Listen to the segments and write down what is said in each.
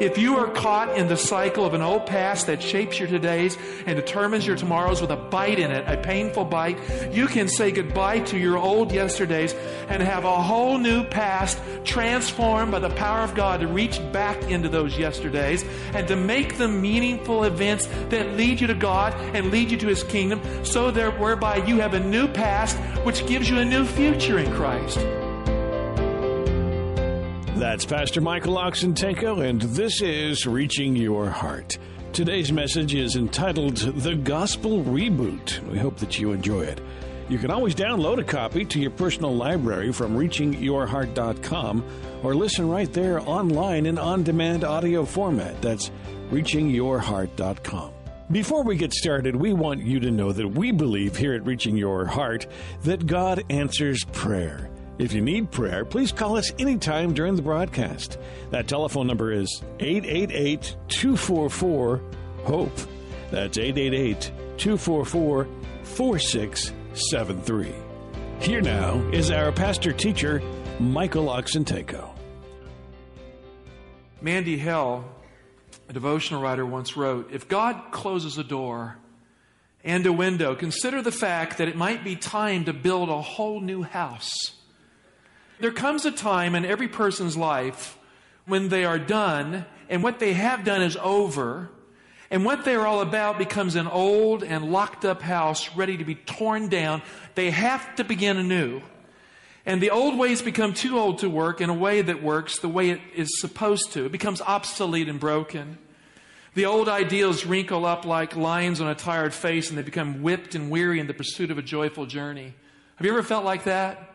If you are caught in the cycle of an old past that shapes your todays and determines your tomorrows with a bite in it, a painful bite, you can say goodbye to your old yesterdays and have a whole new past transformed by the power of God to reach back into those yesterdays and to make them meaningful events that lead you to God and lead you to His kingdom so that whereby you have a new past which gives you a new future in Christ. That's Pastor Michael Oxentenko, and this is Reaching Your Heart. Today's message is entitled The Gospel Reboot. We hope that you enjoy it. You can always download a copy to your personal library from reachingyourheart.com or listen right there online in on demand audio format. That's reachingyourheart.com. Before we get started, we want you to know that we believe here at Reaching Your Heart that God answers prayer. If you need prayer, please call us anytime during the broadcast. That telephone number is 888 244 HOPE. That's 888 244 4673. Here now is our pastor teacher, Michael Oxentenko. Mandy Hale, a devotional writer, once wrote If God closes a door and a window, consider the fact that it might be time to build a whole new house. There comes a time in every person's life when they are done and what they have done is over and what they're all about becomes an old and locked up house ready to be torn down. They have to begin anew. And the old ways become too old to work in a way that works the way it is supposed to. It becomes obsolete and broken. The old ideals wrinkle up like lines on a tired face and they become whipped and weary in the pursuit of a joyful journey. Have you ever felt like that?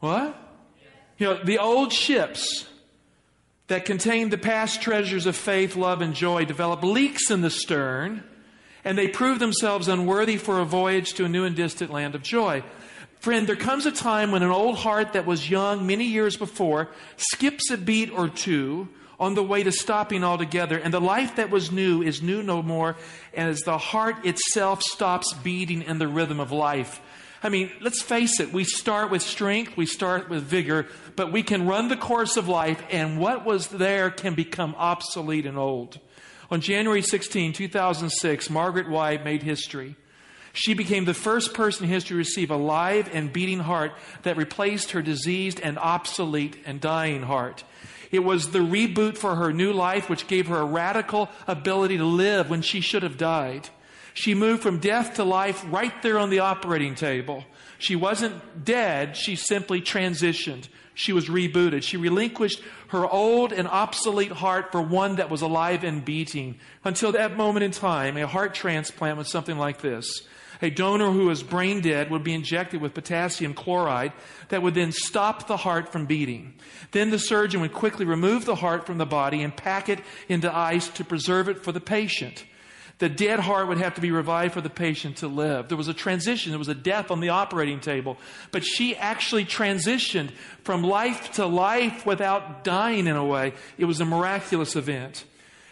What? You know, the old ships that contained the past treasures of faith, love, and joy develop leaks in the stern, and they prove themselves unworthy for a voyage to a new and distant land of joy. Friend, there comes a time when an old heart that was young many years before skips a beat or two on the way to stopping altogether, and the life that was new is new no more, and as the heart itself stops beating in the rhythm of life. I mean, let's face it, we start with strength, we start with vigor, but we can run the course of life, and what was there can become obsolete and old. On January 16, 2006, Margaret White made history. She became the first person in history to receive a live and beating heart that replaced her diseased and obsolete and dying heart. It was the reboot for her new life, which gave her a radical ability to live when she should have died. She moved from death to life right there on the operating table. She wasn't dead, she simply transitioned. She was rebooted. She relinquished her old and obsolete heart for one that was alive and beating. Until that moment in time, a heart transplant was something like this. A donor who was brain dead would be injected with potassium chloride that would then stop the heart from beating. Then the surgeon would quickly remove the heart from the body and pack it into ice to preserve it for the patient. The dead heart would have to be revived for the patient to live. There was a transition. There was a death on the operating table. But she actually transitioned from life to life without dying in a way. It was a miraculous event.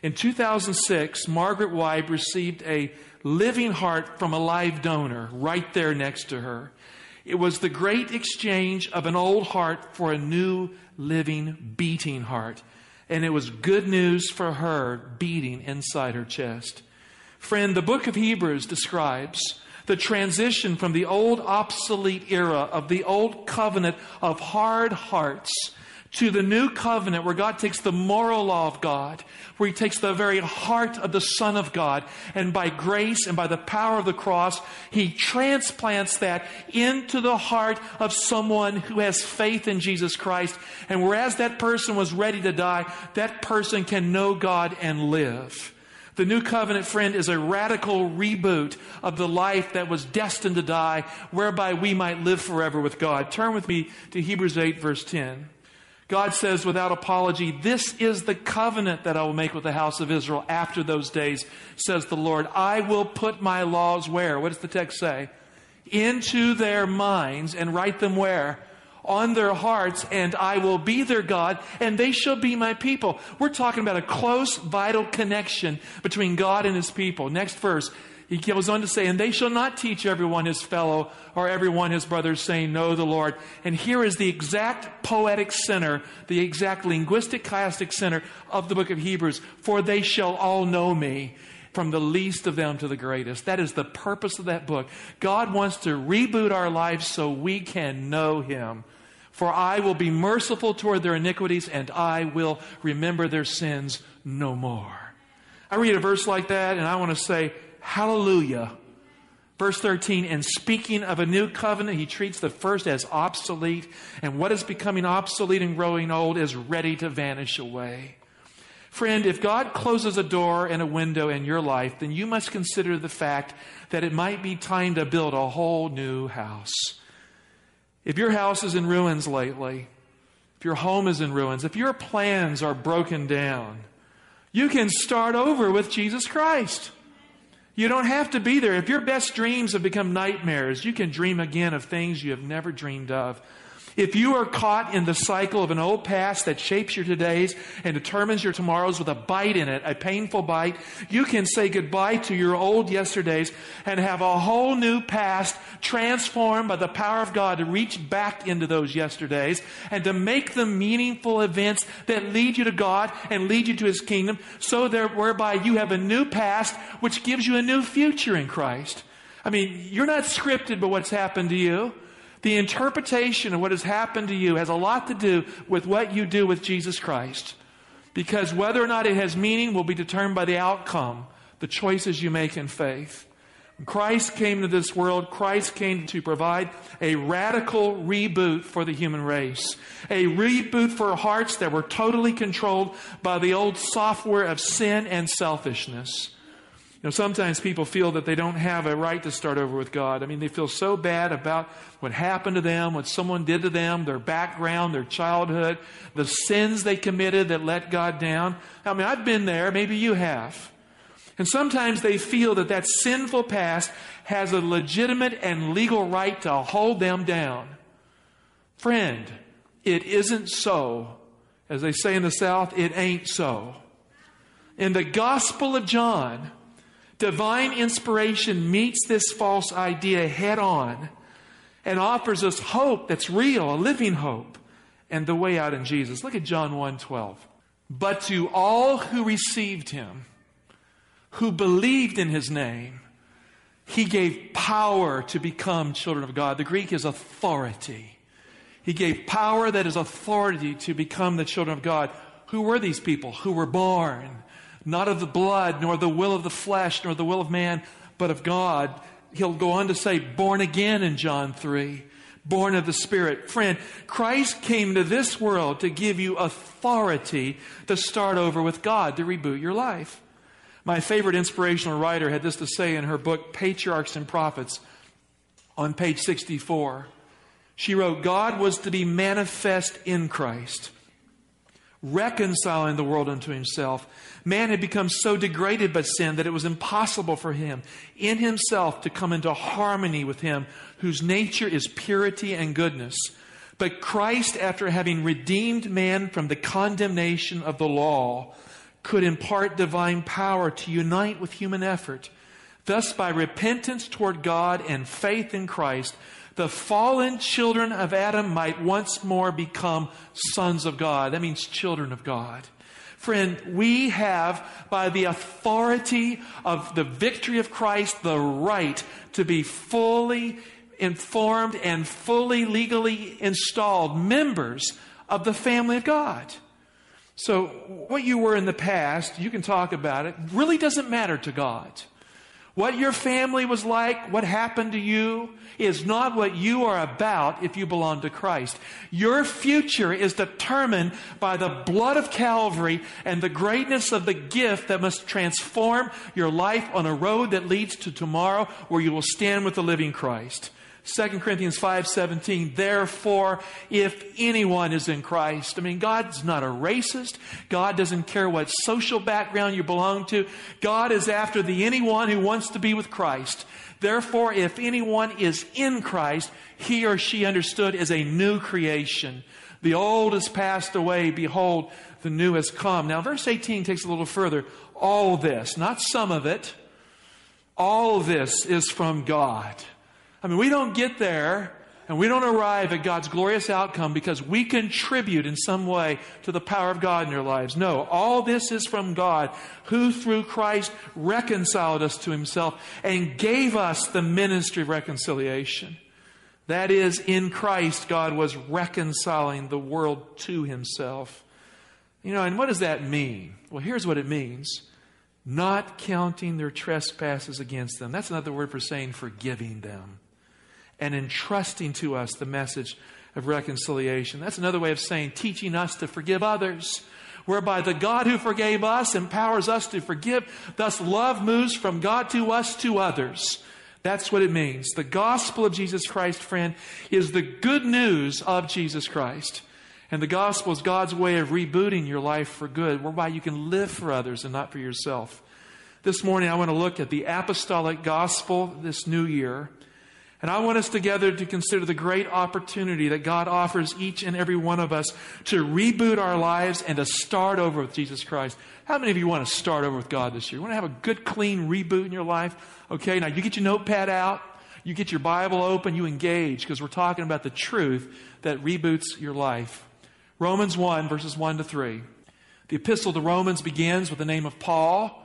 In 2006, Margaret White received a living heart from a live donor right there next to her. It was the great exchange of an old heart for a new, living, beating heart. And it was good news for her beating inside her chest. Friend, the book of Hebrews describes the transition from the old obsolete era of the old covenant of hard hearts to the new covenant where God takes the moral law of God, where He takes the very heart of the Son of God, and by grace and by the power of the cross, He transplants that into the heart of someone who has faith in Jesus Christ. And whereas that person was ready to die, that person can know God and live. The new covenant, friend, is a radical reboot of the life that was destined to die, whereby we might live forever with God. Turn with me to Hebrews 8, verse 10. God says without apology, This is the covenant that I will make with the house of Israel after those days, says the Lord. I will put my laws where? What does the text say? Into their minds and write them where? On their hearts, and I will be their God, and they shall be my people. We're talking about a close, vital connection between God and his people. Next verse. He goes on to say, And they shall not teach everyone his fellow or everyone his brother, saying, Know the Lord. And here is the exact poetic center, the exact linguistic, chiastic center of the book of Hebrews. For they shall all know me from the least of them to the greatest. That is the purpose of that book. God wants to reboot our lives so we can know Him. For I will be merciful toward their iniquities, and I will remember their sins no more. I read a verse like that, and I want to say, Hallelujah. Verse 13, and speaking of a new covenant, he treats the first as obsolete, and what is becoming obsolete and growing old is ready to vanish away. Friend, if God closes a door and a window in your life, then you must consider the fact that it might be time to build a whole new house. If your house is in ruins lately, if your home is in ruins, if your plans are broken down, you can start over with Jesus Christ. You don't have to be there. If your best dreams have become nightmares, you can dream again of things you have never dreamed of. If you are caught in the cycle of an old past that shapes your todays and determines your tomorrows with a bite in it, a painful bite, you can say goodbye to your old yesterdays and have a whole new past transformed by the power of God to reach back into those yesterdays and to make them meaningful events that lead you to God and lead you to His kingdom so that whereby you have a new past which gives you a new future in Christ. I mean, you're not scripted by what's happened to you. The interpretation of what has happened to you has a lot to do with what you do with Jesus Christ. Because whether or not it has meaning will be determined by the outcome, the choices you make in faith. When Christ came to this world, Christ came to provide a radical reboot for the human race. A reboot for hearts that were totally controlled by the old software of sin and selfishness. You know, sometimes people feel that they don't have a right to start over with God. I mean, they feel so bad about what happened to them, what someone did to them, their background, their childhood, the sins they committed that let God down. I mean, I've been there. Maybe you have. And sometimes they feel that that sinful past has a legitimate and legal right to hold them down. Friend, it isn't so. As they say in the South, it ain't so. In the Gospel of John, Divine inspiration meets this false idea head on and offers us hope that's real, a living hope, and the way out in Jesus. Look at John 1 12. But to all who received him, who believed in his name, he gave power to become children of God. The Greek is authority. He gave power that is authority to become the children of God. Who were these people? Who were born not of the blood, nor the will of the flesh, nor the will of man, but of God. He'll go on to say, born again in John 3, born of the Spirit. Friend, Christ came to this world to give you authority to start over with God, to reboot your life. My favorite inspirational writer had this to say in her book, Patriarchs and Prophets, on page 64. She wrote, God was to be manifest in Christ reconciling the world unto himself. Man had become so degraded by sin that it was impossible for him in himself to come into harmony with him whose nature is purity and goodness. But Christ, after having redeemed man from the condemnation of the law, could impart divine power to unite with human effort. Thus, by repentance toward God and faith in Christ, the fallen children of Adam might once more become sons of God. That means children of God. Friend, we have, by the authority of the victory of Christ, the right to be fully informed and fully legally installed members of the family of God. So, what you were in the past, you can talk about it, really doesn't matter to God. What your family was like, what happened to you, is not what you are about if you belong to Christ. Your future is determined by the blood of Calvary and the greatness of the gift that must transform your life on a road that leads to tomorrow where you will stand with the living Christ. 2 Corinthians 5:17 Therefore if anyone is in Christ I mean God's not a racist. God doesn't care what social background you belong to. God is after the anyone who wants to be with Christ. Therefore if anyone is in Christ he or she understood is a new creation. The old has passed away. Behold the new has come. Now verse 18 takes a little further. All this not some of it all this is from God I mean, we don't get there and we don't arrive at God's glorious outcome because we contribute in some way to the power of God in your lives. No, all this is from God who through Christ reconciled us to himself and gave us the ministry of reconciliation. That is, in Christ, God was reconciling the world to himself. You know, and what does that mean? Well, here's what it means not counting their trespasses against them. That's another word for saying forgiving them and entrusting to us the message of reconciliation. That's another way of saying teaching us to forgive others, whereby the God who forgave us empowers us to forgive. Thus, love moves from God to us to others. That's what it means. The gospel of Jesus Christ, friend, is the good news of Jesus Christ. And the gospel is God's way of rebooting your life for good, whereby you can live for others and not for yourself. This morning, I want to look at the apostolic gospel this new year. And I want us together to consider the great opportunity that God offers each and every one of us to reboot our lives and to start over with Jesus Christ. How many of you want to start over with God this year? You want to have a good, clean reboot in your life? Okay, now you get your notepad out, you get your Bible open, you engage, because we're talking about the truth that reboots your life. Romans 1, verses 1 to 3. The epistle to Romans begins with the name of Paul.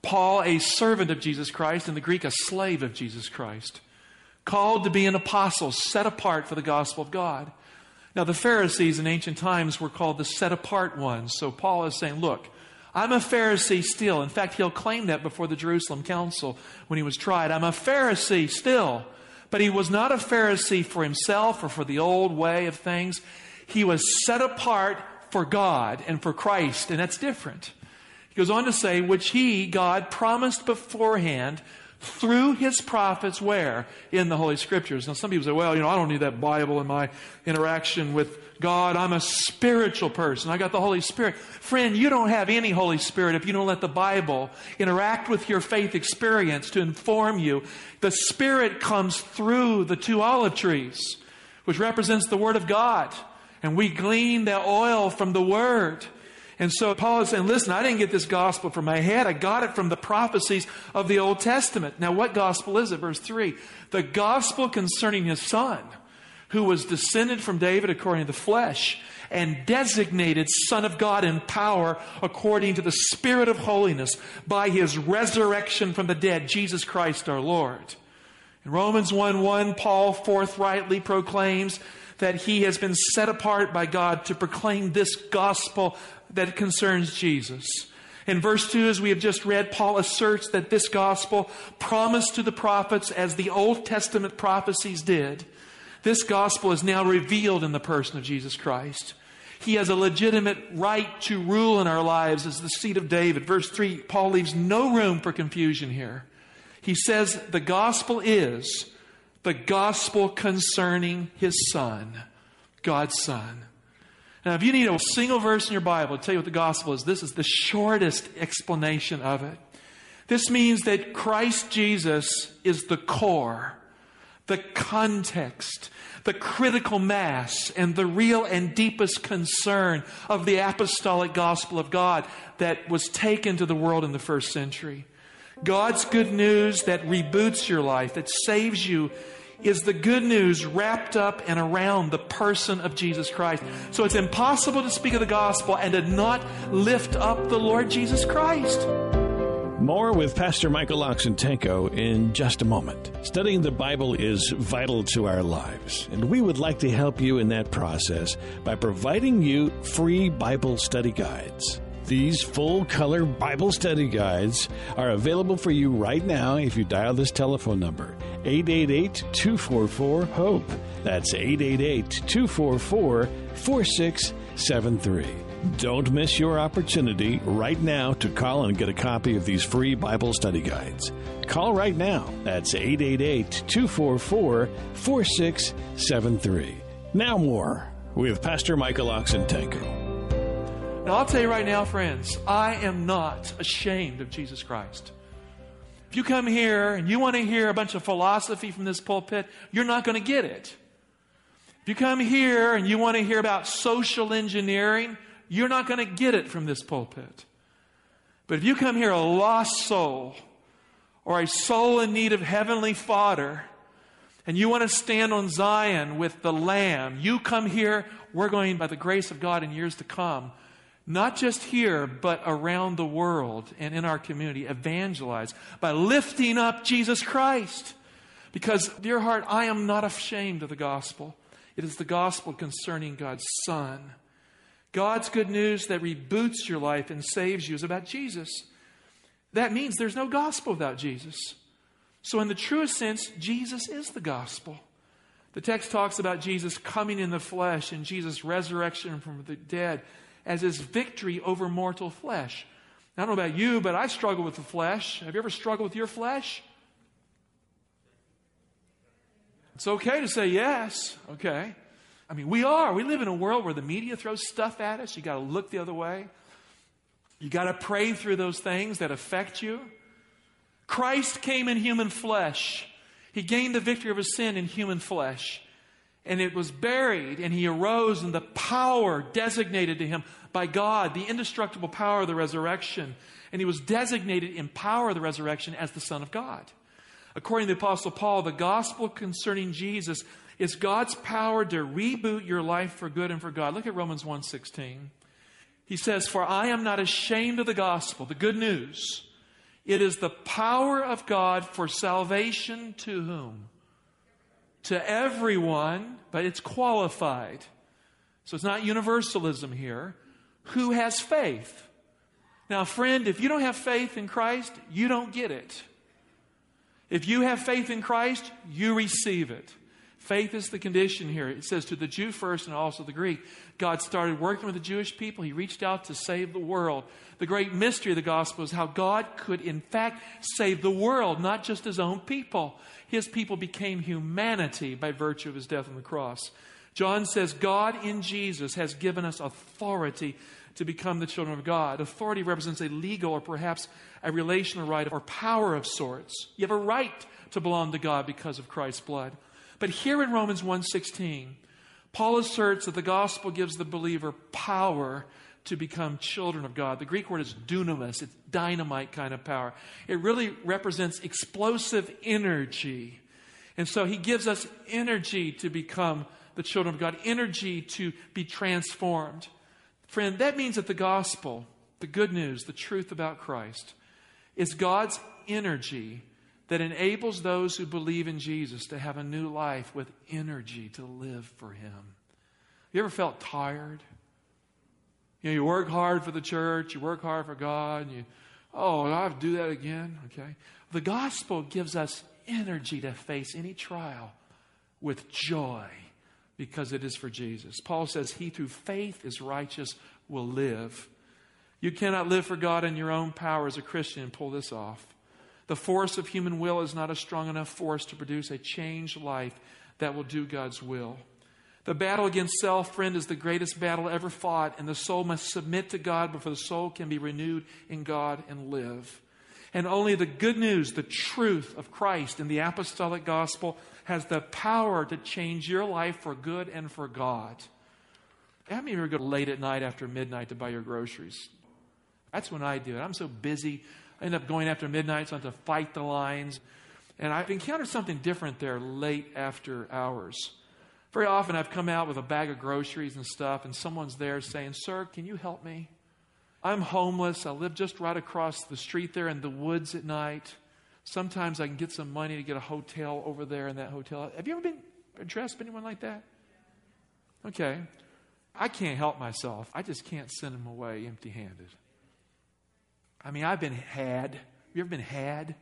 Paul, a servant of Jesus Christ, in the Greek, a slave of Jesus Christ called to be an apostle, set apart for the gospel of God. Now, the Pharisees in ancient times were called the set apart ones. So Paul is saying, Look, I'm a Pharisee still. In fact, he'll claim that before the Jerusalem council when he was tried. I'm a Pharisee still. But he was not a Pharisee for himself or for the old way of things. He was set apart for God and for Christ, and that's different. He goes on to say, which he, God, promised beforehand through his prophets where? In the Holy Scriptures. Now, some people say, well, you know, I don't need that Bible in my interaction with God. I'm a spiritual person. I got the Holy Spirit. Friend, you don't have any Holy Spirit if you don't let the Bible interact with your faith experience to inform you. The Spirit comes through the two olive trees, which represents the Word of God. And we glean the oil from the Word. And so Paul is saying, listen, I didn't get this gospel from my head. I got it from the prophecies of the Old Testament. Now, what gospel is it? Verse 3 The gospel concerning his son, who was descended from David according to the flesh, and designated Son of God in power according to the Spirit of holiness by his resurrection from the dead, Jesus Christ our Lord. In Romans 1 1, Paul forthrightly proclaims that he has been set apart by God to proclaim this gospel that concerns Jesus. In verse 2, as we have just read, Paul asserts that this gospel, promised to the prophets as the Old Testament prophecies did, this gospel is now revealed in the person of Jesus Christ. He has a legitimate right to rule in our lives as the seed of David. Verse 3, Paul leaves no room for confusion here. He says the gospel is the gospel concerning his son, God's son. Now, if you need a single verse in your Bible to tell you what the gospel is, this is the shortest explanation of it. This means that Christ Jesus is the core, the context, the critical mass, and the real and deepest concern of the apostolic gospel of God that was taken to the world in the first century. God's good news that reboots your life, that saves you is the good news wrapped up and around the person of Jesus Christ. So it's impossible to speak of the gospel and to not lift up the Lord Jesus Christ. More with Pastor Michael Oxentenko in just a moment. Studying the Bible is vital to our lives, and we would like to help you in that process by providing you free Bible study guides. These full color Bible study guides are available for you right now if you dial this telephone number 888 244 HOPE. That's 888 244 4673. Don't miss your opportunity right now to call and get a copy of these free Bible study guides. Call right now. That's 888 244 4673. Now, more with Pastor Michael Oxentenko. Now, I'll tell you right now, friends, I am not ashamed of Jesus Christ. If you come here and you want to hear a bunch of philosophy from this pulpit, you're not going to get it. If you come here and you want to hear about social engineering, you're not going to get it from this pulpit. But if you come here a lost soul or a soul in need of heavenly fodder, and you want to stand on Zion with the Lamb, you come here, we're going, by the grace of God in years to come, not just here, but around the world and in our community, evangelize by lifting up Jesus Christ. Because, dear heart, I am not ashamed of the gospel. It is the gospel concerning God's Son. God's good news that reboots your life and saves you is about Jesus. That means there's no gospel without Jesus. So, in the truest sense, Jesus is the gospel. The text talks about Jesus coming in the flesh and Jesus' resurrection from the dead as his victory over mortal flesh. I don't know about you, but I struggle with the flesh. Have you ever struggled with your flesh? It's okay to say yes. Okay. I mean, we are. We live in a world where the media throws stuff at us. You got to look the other way. You got to pray through those things that affect you. Christ came in human flesh. He gained the victory over sin in human flesh and it was buried, and he arose in the power designated to him by God, the indestructible power of the resurrection. And he was designated in power of the resurrection as the Son of God. According to the Apostle Paul, the gospel concerning Jesus is God's power to reboot your life for good and for God. Look at Romans 1:16. He says, "For I am not ashamed of the gospel, the good news. It is the power of God for salvation to whom? To everyone, but it's qualified. So it's not universalism here. Who has faith? Now, friend, if you don't have faith in Christ, you don't get it. If you have faith in Christ, you receive it. Faith is the condition here. It says to the Jew first and also the Greek. God started working with the Jewish people. He reached out to save the world. The great mystery of the gospel is how God could, in fact, save the world, not just his own people. His people became humanity by virtue of his death on the cross. John says, God in Jesus has given us authority to become the children of God. Authority represents a legal or perhaps a relational right or power of sorts. You have a right to belong to God because of Christ's blood. But here in Romans 1:16, Paul asserts that the gospel gives the believer power to become children of God. The Greek word is dunamis, it's dynamite kind of power. It really represents explosive energy. And so he gives us energy to become the children of God, energy to be transformed. Friend, that means that the gospel, the good news, the truth about Christ, is God's energy that enables those who believe in Jesus to have a new life with energy to live for Him. You ever felt tired? You know, you work hard for the church, you work hard for God, and you, oh, I have to do that again. Okay. The gospel gives us energy to face any trial with joy because it is for Jesus. Paul says, He through faith is righteous will live. You cannot live for God in your own power as a Christian and pull this off. The force of human will is not a strong enough force to produce a changed life that will do God's will. The battle against self, friend, is the greatest battle ever fought, and the soul must submit to God before the soul can be renewed in God and live. And only the good news, the truth of Christ in the apostolic gospel, has the power to change your life for good and for God. How many of you go late at night after midnight to buy your groceries? That's when I do it. I'm so busy I end up going after midnight, so I have to fight the lines. And I've encountered something different there late after hours. Very often I've come out with a bag of groceries and stuff, and someone's there saying, Sir, can you help me? I'm homeless. I live just right across the street there in the woods at night. Sometimes I can get some money to get a hotel over there in that hotel. Have you ever been addressed by anyone like that? Okay. I can't help myself. I just can't send them away empty handed. I mean, I've been had. You ever been had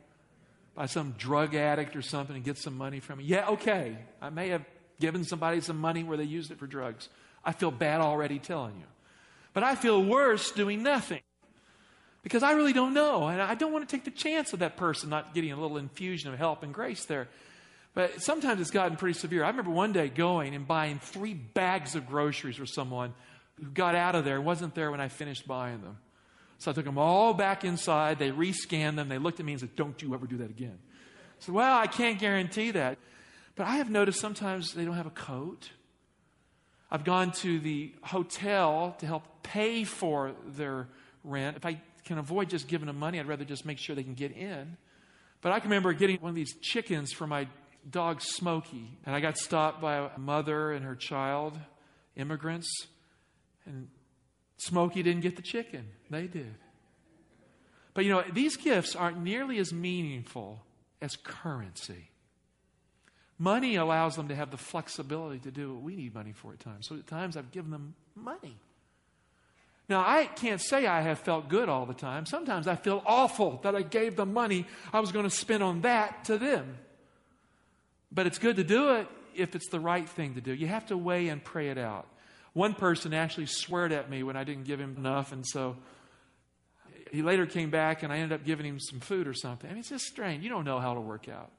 by some drug addict or something and get some money from me? Yeah, okay. I may have given somebody some money where they used it for drugs. I feel bad already telling you. But I feel worse doing nothing because I really don't know. And I don't want to take the chance of that person not getting a little infusion of help and grace there. But sometimes it's gotten pretty severe. I remember one day going and buying three bags of groceries for someone who got out of there and wasn't there when I finished buying them. So I took them all back inside. They rescanned them. They looked at me and said, Don't you ever do that again. I said, Well, I can't guarantee that. But I have noticed sometimes they don't have a coat. I've gone to the hotel to help pay for their rent. If I can avoid just giving them money, I'd rather just make sure they can get in. But I can remember getting one of these chickens for my dog Smokey, and I got stopped by a mother and her child, immigrants, and Smokey didn't get the chicken. They did. But you know, these gifts aren't nearly as meaningful as currency. Money allows them to have the flexibility to do what we need money for at times. So at times I've given them money. Now, I can't say I have felt good all the time. Sometimes I feel awful that I gave the money I was going to spend on that to them. But it's good to do it if it's the right thing to do. You have to weigh and pray it out. One person actually sweared at me when I didn't give him enough, and so he later came back and I ended up giving him some food or something. I mean, it's just strange. You don't know how it'll work out.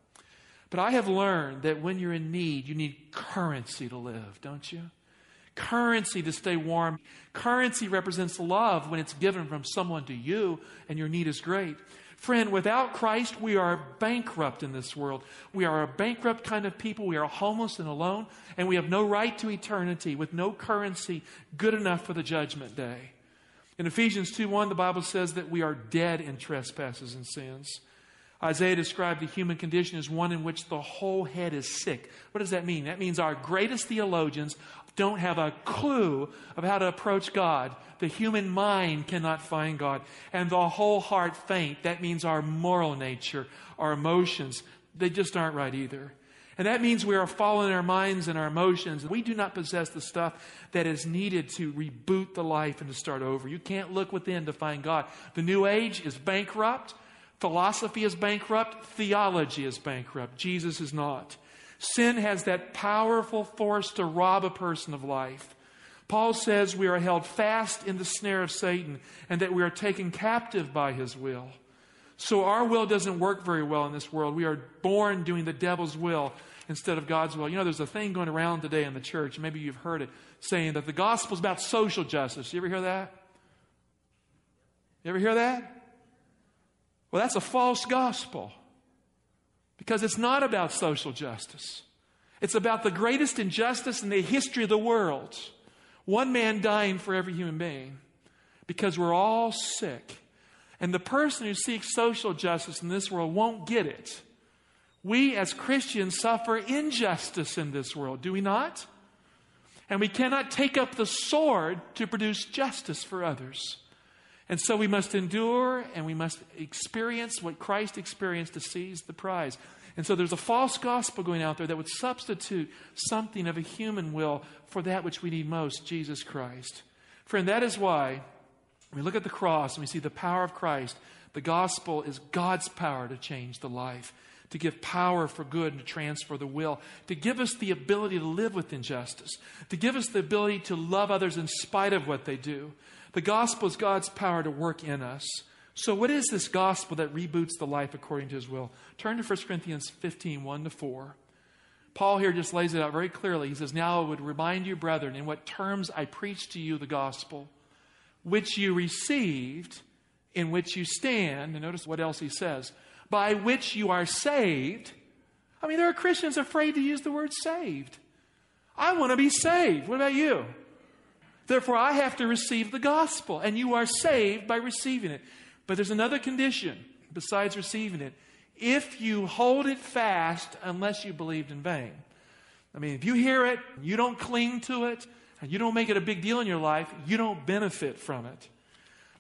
But I have learned that when you're in need, you need currency to live, don't you? Currency to stay warm. Currency represents love when it's given from someone to you and your need is great. Friend, without Christ, we are bankrupt in this world. We are a bankrupt kind of people. We are homeless and alone, and we have no right to eternity with no currency good enough for the judgment day. In Ephesians 2 1, the Bible says that we are dead in trespasses and sins. Isaiah described the human condition as one in which the whole head is sick. What does that mean? That means our greatest theologians don't have a clue of how to approach God. The human mind cannot find God. And the whole heart faint. That means our moral nature, our emotions, they just aren't right either. And that means we are fallen in our minds and our emotions. We do not possess the stuff that is needed to reboot the life and to start over. You can't look within to find God. The New Age is bankrupt. Philosophy is bankrupt. Theology is bankrupt. Jesus is not. Sin has that powerful force to rob a person of life. Paul says we are held fast in the snare of Satan and that we are taken captive by his will. So our will doesn't work very well in this world. We are born doing the devil's will instead of God's will. You know, there's a thing going around today in the church, maybe you've heard it, saying that the gospel is about social justice. You ever hear that? You ever hear that? Well, that's a false gospel. Because it's not about social justice. It's about the greatest injustice in the history of the world. One man dying for every human being. Because we're all sick. And the person who seeks social justice in this world won't get it. We as Christians suffer injustice in this world, do we not? And we cannot take up the sword to produce justice for others. And so we must endure and we must experience what Christ experienced to seize the prize. And so there's a false gospel going out there that would substitute something of a human will for that which we need most, Jesus Christ. Friend, that is why we look at the cross and we see the power of Christ. The gospel is God's power to change the life, to give power for good and to transfer the will, to give us the ability to live with injustice, to give us the ability to love others in spite of what they do, the gospel is God's power to work in us. So, what is this gospel that reboots the life according to his will? Turn to 1 Corinthians 15 1 to 4. Paul here just lays it out very clearly. He says, Now I would remind you, brethren, in what terms I preached to you the gospel, which you received, in which you stand. And notice what else he says by which you are saved. I mean, there are Christians afraid to use the word saved. I want to be saved. What about you? Therefore, I have to receive the gospel, and you are saved by receiving it. But there's another condition besides receiving it. If you hold it fast, unless you believed in vain. I mean, if you hear it, you don't cling to it, and you don't make it a big deal in your life, you don't benefit from it.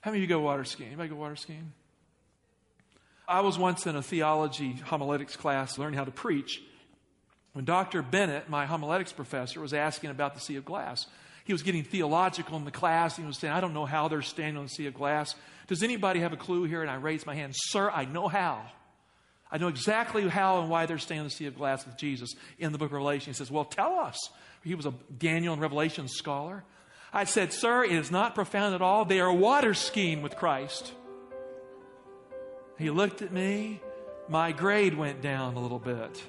How many of you go water skiing? Anybody go water skiing? I was once in a theology homiletics class learning how to preach when Dr. Bennett, my homiletics professor, was asking about the sea of glass. He was getting theological in the class. He was saying, I don't know how they're standing on the sea of glass. Does anybody have a clue here? And I raised my hand, Sir, I know how. I know exactly how and why they're standing on the sea of glass with Jesus in the book of Revelation. He says, Well, tell us. He was a Daniel and Revelation scholar. I said, Sir, it is not profound at all. They are water skiing with Christ. He looked at me. My grade went down a little bit.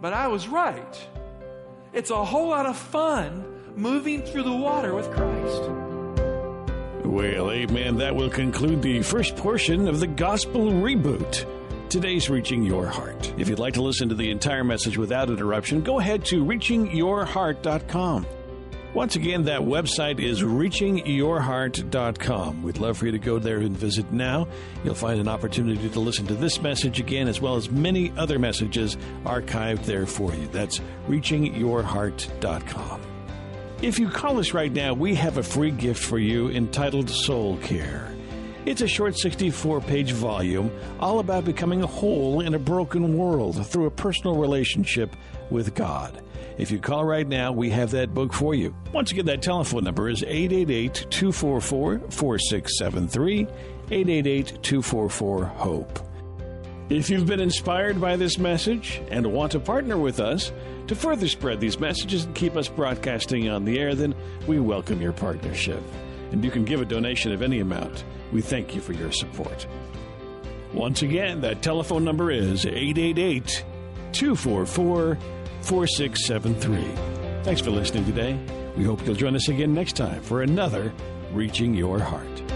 But I was right. It's a whole lot of fun moving through the water with Christ. Well, amen. That will conclude the first portion of the Gospel Reboot. Today's Reaching Your Heart. If you'd like to listen to the entire message without interruption, go ahead to reachingyourheart.com. Once again, that website is reachingyourheart.com. We'd love for you to go there and visit now. You'll find an opportunity to listen to this message again, as well as many other messages archived there for you. That's reachingyourheart.com. If you call us right now, we have a free gift for you entitled Soul Care. It's a short 64 page volume all about becoming whole in a broken world through a personal relationship with God. If you call right now, we have that book for you. Once again, that telephone number is 888 244 4673, 888 244 HOPE. If you've been inspired by this message and want to partner with us to further spread these messages and keep us broadcasting on the air, then we welcome your partnership. And you can give a donation of any amount. We thank you for your support. Once again, that telephone number is 888 244 4673. Thanks for listening today. We hope you'll join us again next time for another Reaching Your Heart.